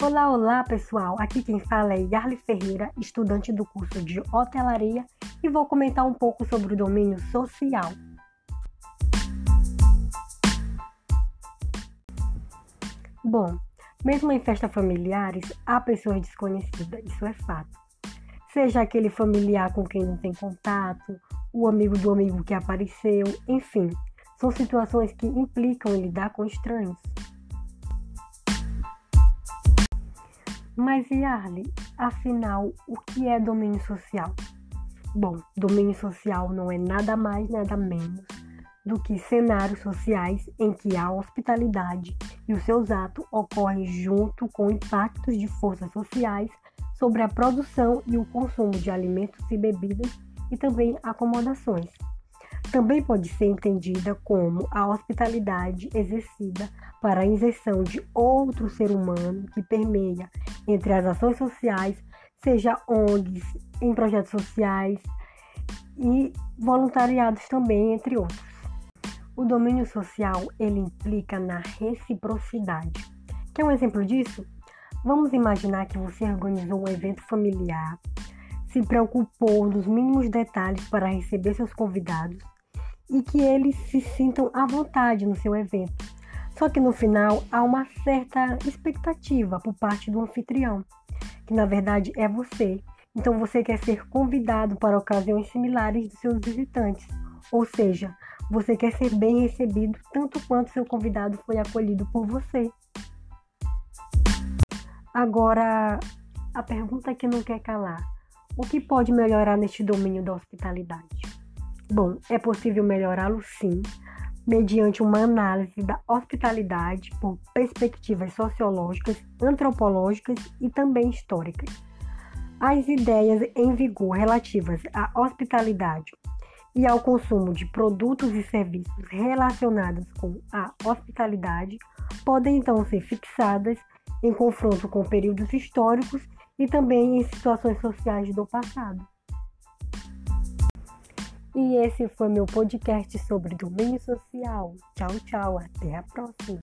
Olá, olá pessoal! Aqui quem fala é Yarli Ferreira, estudante do curso de hotelaria, e vou comentar um pouco sobre o domínio social. Bom, mesmo em festas familiares, há pessoas desconhecidas, isso é fato. Seja aquele familiar com quem não tem contato, o amigo do amigo que apareceu, enfim, são situações que implicam em lidar com estranhos. Mas Yarli, afinal, o que é domínio social? Bom, domínio social não é nada mais, nada menos do que cenários sociais em que a hospitalidade e os seus atos ocorrem junto com impactos de forças sociais sobre a produção e o consumo de alimentos e bebidas e também acomodações. Também pode ser entendida como a hospitalidade exercida para a inserção de outro ser humano que permeia entre as ações sociais, seja ONGs, em projetos sociais e voluntariados também, entre outros. O domínio social ele implica na reciprocidade. Quer um exemplo disso? Vamos imaginar que você organizou um evento familiar, se preocupou nos mínimos detalhes para receber seus convidados e que eles se sintam à vontade no seu evento. Só que no final há uma certa expectativa por parte do anfitrião, que na verdade é você. Então você quer ser convidado para ocasiões similares dos seus visitantes, ou seja, você quer ser bem recebido tanto quanto seu convidado foi acolhido por você. Agora, a pergunta que não quer calar: o que pode melhorar neste domínio da hospitalidade? Bom, é possível melhorá-lo sim, mediante uma análise da hospitalidade por perspectivas sociológicas, antropológicas e também históricas. As ideias em vigor relativas à hospitalidade e ao consumo de produtos e serviços relacionados com a hospitalidade podem então ser fixadas em confronto com períodos históricos e também em situações sociais do passado. E esse foi meu podcast sobre domínio social. Tchau, tchau, até a próxima.